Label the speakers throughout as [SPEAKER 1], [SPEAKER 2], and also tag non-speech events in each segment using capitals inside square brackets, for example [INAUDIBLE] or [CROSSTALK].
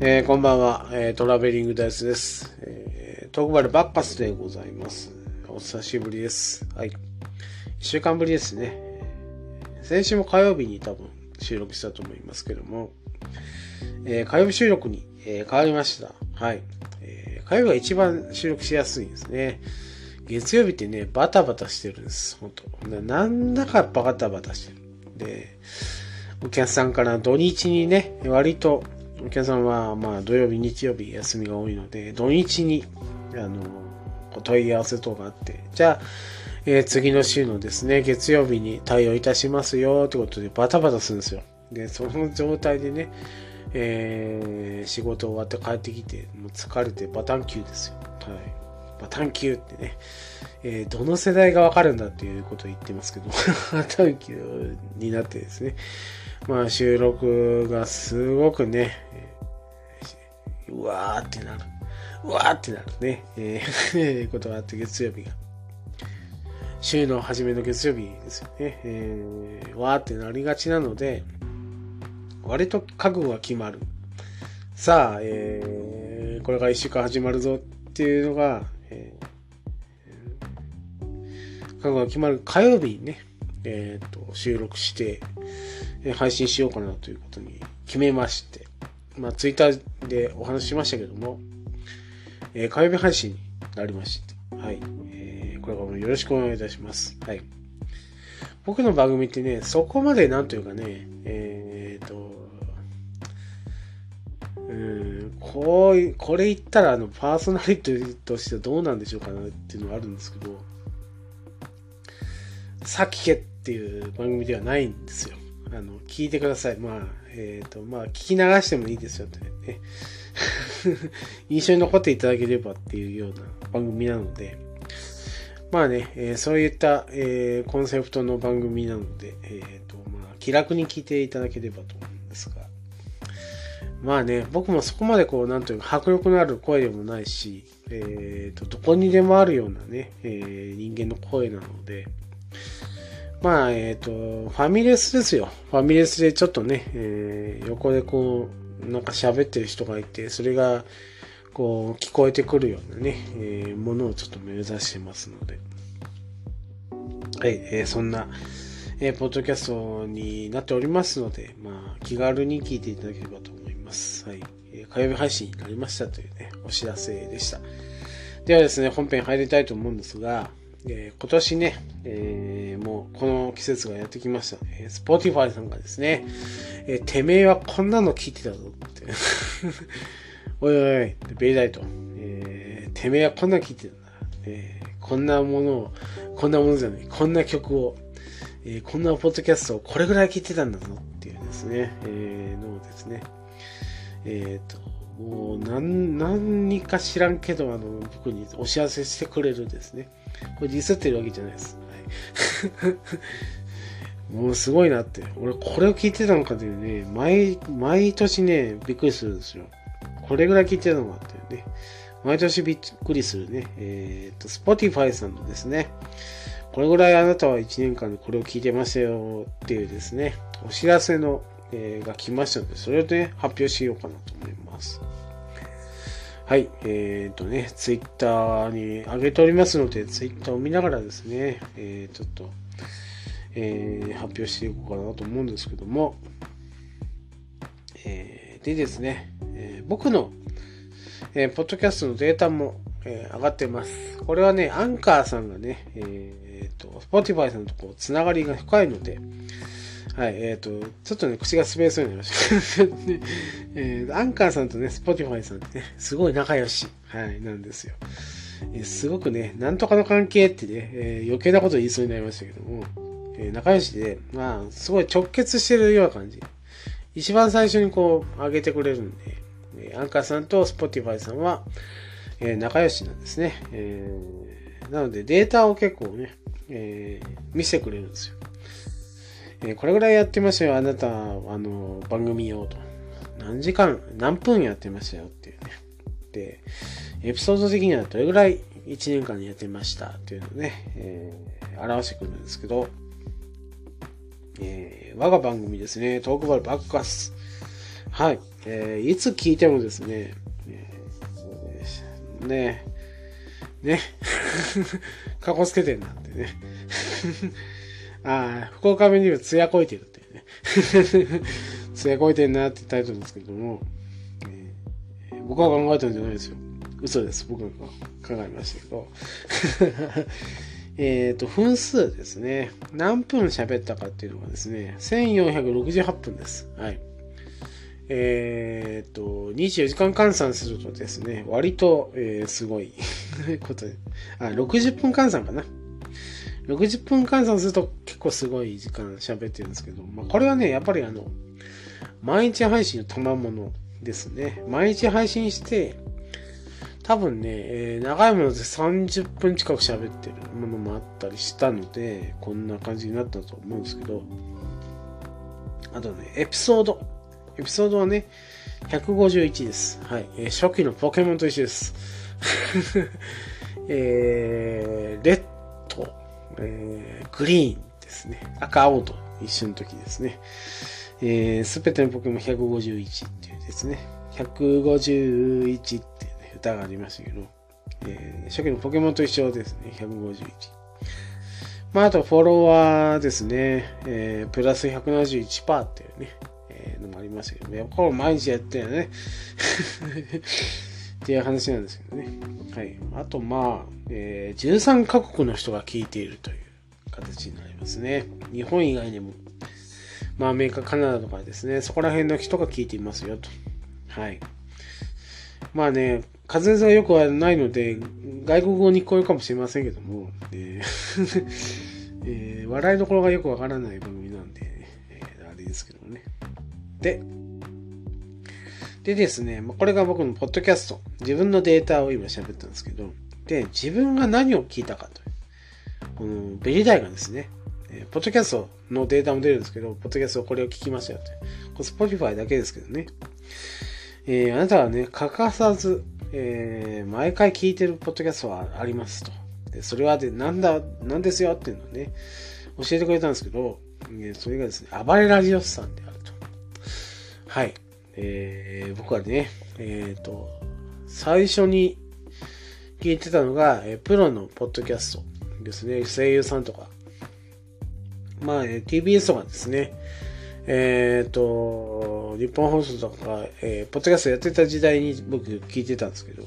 [SPEAKER 1] えー、こんばんは、えー、トラベリングダイスです。えー、トークバルバッカスでございます。お久しぶりです。はい。一週間ぶりですね。先週も火曜日に多分収録したと思いますけども、えー、火曜日収録に、えー、変わりました。はい。えー、火曜日が一番収録しやすいんですね。月曜日ってね、バタバタしてるんです。本当なんだかバタバタしてる。で、お客さんから土日にね、割とお客さんはまあ土曜日、日曜日休みが多いので、土日に、あの、お問い合わせ等があって、じゃあ、えー、次の週のですね、月曜日に対応いたしますよってことでバタバタするんですよ。で、その状態でね、えー、仕事終わって帰ってきて、もう疲れてバタン級ですよ。はい。バタン級ってね、えー、どの世代がわかるんだっていうことを言ってますけど、[LAUGHS] バタン級になってですね、まあ収録がすごくね、うわーってなる。うわーってなるね。えー、[LAUGHS] ことがあって月曜日が。週の初めの月曜日ですよね。えー、わーってなりがちなので、割と覚悟が決まる。さあ、えー、これから一週間始まるぞっていうのが、えー、覚悟が決まる火曜日にね、えっ、ー、と、収録して、え配信しようかなということに決めまして、まあ、ツイッターでお話ししましたけども、えー、火曜日配信になりまして、はい。えー、これからもよろしくお願いいたします。はい。僕の番組ってね、そこまでなんというかね、えっ、と、うん、こう、これ言ったら、あの、パーソナリティとしてはどうなんでしょうかなっていうのがあるんですけど、さっきっていう番組ではないんですよ。あの、聞いてください。まあ、えっ、ー、と、まあ、聞き流してもいいですよってね。[LAUGHS] 印象に残っていただければっていうような番組なので、まあね、えー、そういった、えー、コンセプトの番組なので、えっ、と、まあ、気楽に聞いていただければと思うんですが、まあね、僕もそこまでこう、なんというか、迫力のある声でもないし、えっ、と、どこにでもあるようなね、え人間の声なので、まあ、えっ、ー、と、ファミレスですよ。ファミレスでちょっとね、えー、横でこう、なんか喋ってる人がいて、それが、こう、聞こえてくるようなね、えー、ものをちょっと目指してますので。はい、えー、そんな、えー、ポッドキャストになっておりますので、まあ、気軽に聞いていただければと思います。はい。えー、火曜日配信になりましたというね、お知らせでした。ではですね、本編入りたいと思うんですが、えー、今年ね、えー、もうこの季節がやってきました。えー、スポティファイさんがですね、えー、てめえはこんなの聞いてたぞって。[LAUGHS] おいおい、ベリダイと、えー、てめえはこんなの聞いてたんだ。えー、こんなものを、こんなものじゃない、こんな曲を、えー、こんなポッドキャストをこれぐらい聞いてたんだぞっていうですね、えー、のをですね、えっ、と、もう何、何か知らんけど、あの、僕にお知らせしてくれるですね。これディスってるわけじゃないです。はい、[LAUGHS] もうすごいなって。俺これを聞いてたのかというね、毎、毎年ね、びっくりするんですよ。これぐらい聞いてたのかっていうね。毎年びっくりするね。えっ、と、Spotify さんのですね、これぐらいあなたは1年間でこれを聞いてましたよっていうですね、お知らせの、えー、が来ましたので、それをね、発表しようかなと思います。はい。えっ、ー、とね、ツイッターに上げておりますので、ツイッターを見ながらですね、えー、ちょっと、えー、発表していこうかなと思うんですけども、えー、でですね、えー、僕の、えー、ポッドキャストのデータも、えー、上がってます。これはね、アンカーさんがね、えー、と、Spotify さんとこう、つながりが深いので、はい、えっ、ー、と、ちょっとね、口が滑りそうになりました。[LAUGHS] ねえー、アンカーさんとね、スポティファイさんってね、すごい仲良し、はい、なんですよ。えー、すごくね、なんとかの関係ってね、えー、余計なこと言いそうになりましたけども、えー、仲良しで、まあ、すごい直結してるような感じ。一番最初にこう、上げてくれるんで、えアンカーさんとスポティファイさんは、え仲良しなんですね。えなので、データを結構ね、え見せてくれるんですよ。えこれぐらいやってますよ、あなた、あの、番組をと。何時間、何分やってましたよっていうね。で、エピソード的にはどれぐらい1年間やってましたっていうのをね、えー、表してくるんですけど、えー、我が番組ですね、トークバルバックアス。はい。えー、いつ聞いてもですね、ね、ね、ね、[LAUGHS] かこつけてんなってね。ああ、福岡弁で言うと艶こいてるってね。[LAUGHS] 艶こいてんなってタイトルですけども、えー、僕は考えたんじゃないですよ。嘘です。僕が考えましたけど。[LAUGHS] えっと、分数ですね。何分喋ったかっていうのがですね、1468分です。はい。えっ、と、24時間換算するとですね、割と、えー、すごいことで、あ、60分換算かな。60分換算すると結構すごい時間喋ってるんですけど、まあ、これはね、やっぱりあの、毎日配信の賜物ですね。毎日配信して、多分ね、えー、長いもので30分近く喋ってるものもあったりしたので、こんな感じになったと思うんですけど、あとね、エピソード。エピソードはね、151です。はい。えー、初期のポケモンと一緒です。[LAUGHS] えー、レッド、えー、グリーンですね。赤、青と一緒の時ですね。えー、べてのポケモン151っていうですね。151っていう、ね、歌がありましたけど、えー、初期のポケモンと一緒ですね。151。まあ、あとフォロワーですね。えー、プラス171%っていうね。のもありますけどね。これ毎日やってるね。っていう話なんですけどね。はい。あと、まあ、えー、13カ国の人が聞いているという形になりますね。日本以外にも、まあ、アメリカ、カナダとかですね、そこら辺の人が聞いていますよと。はい。まあね、滑舌が良くはないので、外国語に聞こえるかもしれませんけども、えー [LAUGHS] えー、笑いどころがよくわからない番組なんで、えー、あれですけどもね。で、でですね、これが僕のポッドキャスト。自分のデータを今喋ったんですけど、で、自分が何を聞いたかという。このベリダイがですね、ポッドキャストのデータも出るんですけど、ポッドキャストこれを聞きましたよって。これスポティファイだけですけどね。えー、あなたはね、欠かさず、えー、毎回聞いてるポッドキャストはありますと。で、それはで、なんだ、なんですよっていうのをね、教えてくれたんですけど、えー、それがですね、暴れラジオスさんであるとはい。えー、僕はね、えっ、ー、と、最初に聞いてたのが、えー、プロのポッドキャストですね。声優さんとか。まあ、えー、TBS とかですね。えっ、ー、と、日本放送とか、えー、ポッドキャストやってた時代に僕聞いてたんですけど、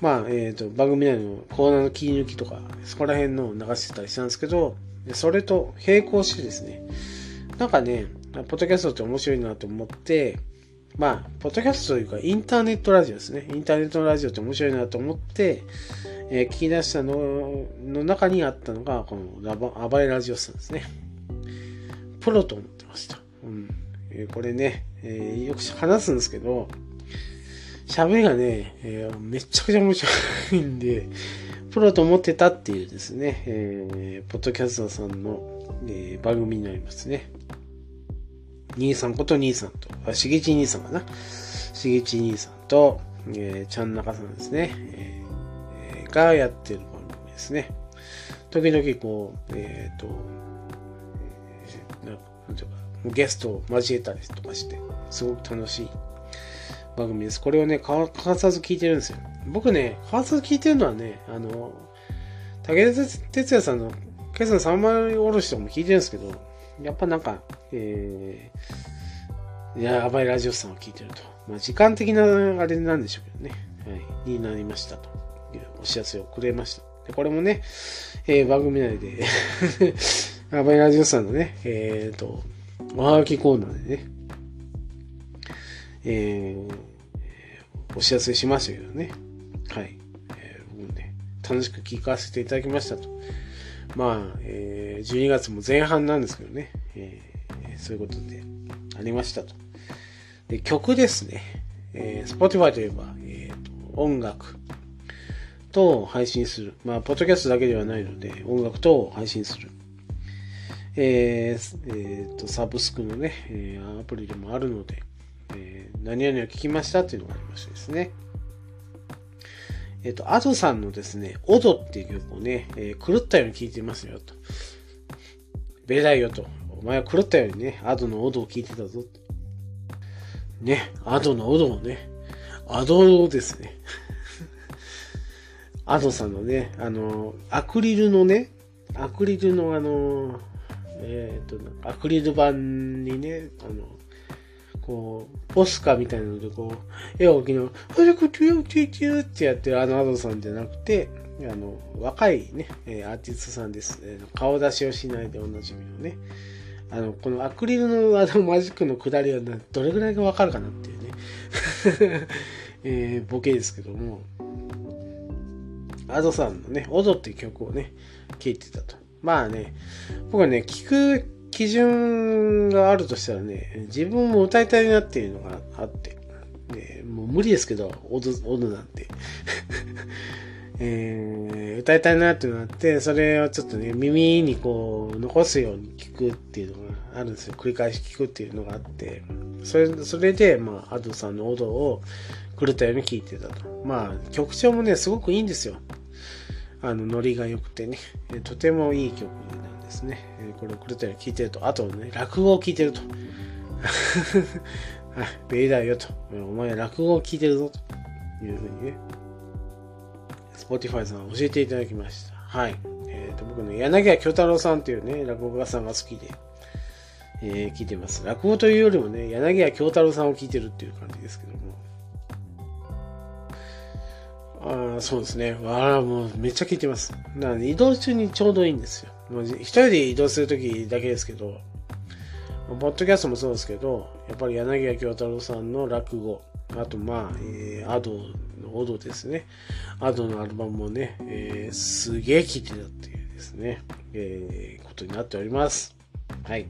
[SPEAKER 1] まあ、えっ、ー、と、番組内のコーナーの切り抜きとか、そこら辺の流してたりしたんですけど、それと並行してですね、なんかね、ポッドキャストって面白いなと思って、まあ、ポッドキャストというか、インターネットラジオですね。インターネットラジオって面白いなと思って、えー、聞き出したのの中にあったのが、このラバ、暴れラジオさんですね。プロと思ってました。うん。えー、これね、えー、よく話すんですけど、喋りがね、えー、めちゃくちゃ面白いんで、プロと思ってたっていうですね、えー、ポッドキャストさんの、えー、番組になりますね。兄さんこと兄さんと、あ、しげち兄さんかな。しげち兄さんと、えー、ちゃんなかさんですね、えー、がやってる番組ですね。時々こう、えっ、ー、と、えー、なんていうか、ゲストを交えたりとかして、すごく楽しい番組です。これをね、欠かさず聞いてるんですよ。僕ね、欠かさず聞いてるのはね、あの、武田鉄矢さんの今朝3枚おろしとかも聞いてるんですけど、やっぱなんか、えー、やばいラジオさんを聞いてると。まあ、時間的なあれなんでしょうけどね。はい。になりましたとお知らせをくれました。で、これもね、えー、番組内で [LAUGHS] やばいラジオさんのね、えっ、ー、と、おはがきコーナーでね、えー、お知らせしましたけどね。はい。えー、僕ね、楽しく聞かせていただきましたと。まあ、えー、12月も前半なんですけどね、えー、そういうことでありましたと。で、曲ですね。えー、Spotify といえば、えーと、音楽と配信する。まあ、ポッドキャストだけではないので、音楽と配信する。えー、えー、と、サブスクのね、えー、アプリでもあるので、えー、何々を聞きましたっていうのがありましてですね。えっ、と、アドさんのですね、オドっていう曲をね、えー、狂ったように聴いてますよと。ベリダイよと。お前は狂ったようにね、アドの踊を聴いてたぞと。ね、アドの踊をね、アドですね。[LAUGHS] アドさんのね、あの、アクリルのね、アクリルのあの、えっ、ー、と、アクリル板にね、あの、こう、ポスカみたいなので、こう、絵を描きの、あれこ、チューチューチューってやってるあのアドさんじゃなくて、あの、若いね、えアーティストさんですね。顔出しをしないでおなじみのね。あの、このアクリルのあのマジックの下りはどれぐらいがわかるかなっていうね、[LAUGHS] えー、ボケですけども、アドさんのね、オドっていう曲をね、聴いてたと。まあね、僕はね、聴く基準があるとしたらね、自分も歌いたいなっていうのがあって、ね、もう無理ですけど、オド、オドなんて。[LAUGHS] えー、歌いたいなっていうのがあって、それをちょっとね、耳にこう、残すように聞くっていうのがあるんですよ。繰り返し聞くっていうのがあって、それ、それで、まあ、アドさんのオドを狂ったように聞いてたと。まあ、曲調もね、すごくいいんですよ。あの、ノリが良くてね、とてもいい曲ですね。これを狂ったように聞いてると、あとね、落語を聞いてると。[LAUGHS] はい、ベイダーよと。お前落語を聞いてるぞというふうにね、Spotify さん教えていただきました。はい。えっ、ー、と、僕ね、柳家京太郎さんっていうね、落語家さんが好きで、えー、聞いてます。落語というよりもね、柳家京太郎さんを聞いてるっていう感じですけども。ああ、そうですね。わあ、もうめっちゃ聞いてます。なので、移動中にちょうどいいんですよ。もう一人で移動するときだけですけど、ポッドキャストもそうですけど、やっぱり柳家京太郎さんの落語、あと、まあ、えー、アドのオドですね。アドのアルバムもね、えー、すげえ聴いてたっていうですね、えー、ことになっております。はい。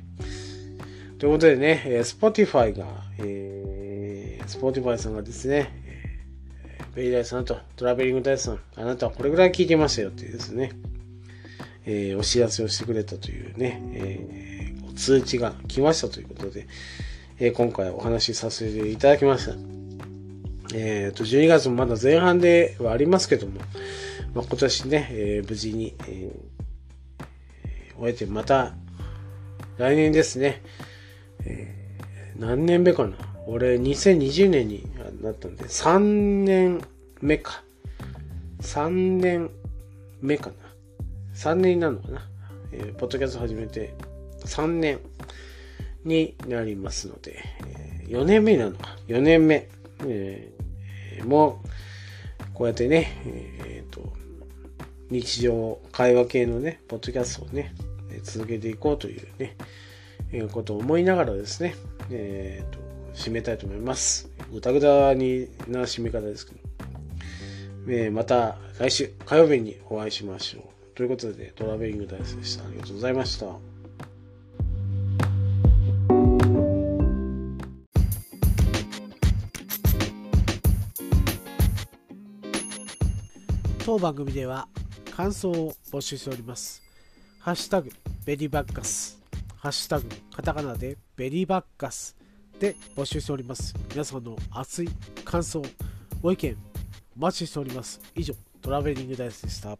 [SPEAKER 1] ということでね、えー、Spotify が、えー、Spotify さんがですね、ベイダイさんとトラベリングダイさん、あなたはこれぐらい聞いてましたよっていうですね、えー、お知らせをしてくれたというね、えー、通知が来ましたということで、えー、今回お話しさせていただきました。えっ、ー、と、12月もまだ前半ではありますけども、まあ、今年ね、えー、無事に、えー、終えて、また、来年ですね、えー、何年目かな俺、2020年になったんで、3年目か。3年目かな。3年になるのかな。えー、ポッドキャスト始めて3年になりますので、えー、4年目なのか。4年目。えもう、こうやってね、え、ー、と、日常会話系のね、ポッドキャストをね、続けていこうというね、えー、ことを思いながらですね、え、ー、と、締めたいと思います。ぐたぐたにな締め方ですけど。えー、また来週火曜日にお会いしましょう。ということで、トラベリングダイスでした。ありがとうございました。当番組では感想を募集しております。ハッシュタグベリーバッカス、ハッシュタグカタカナでベリーバッカスで募集しております。皆さんの熱い感想、ご意見お待ちしております。以上、トラベリングダイスでした。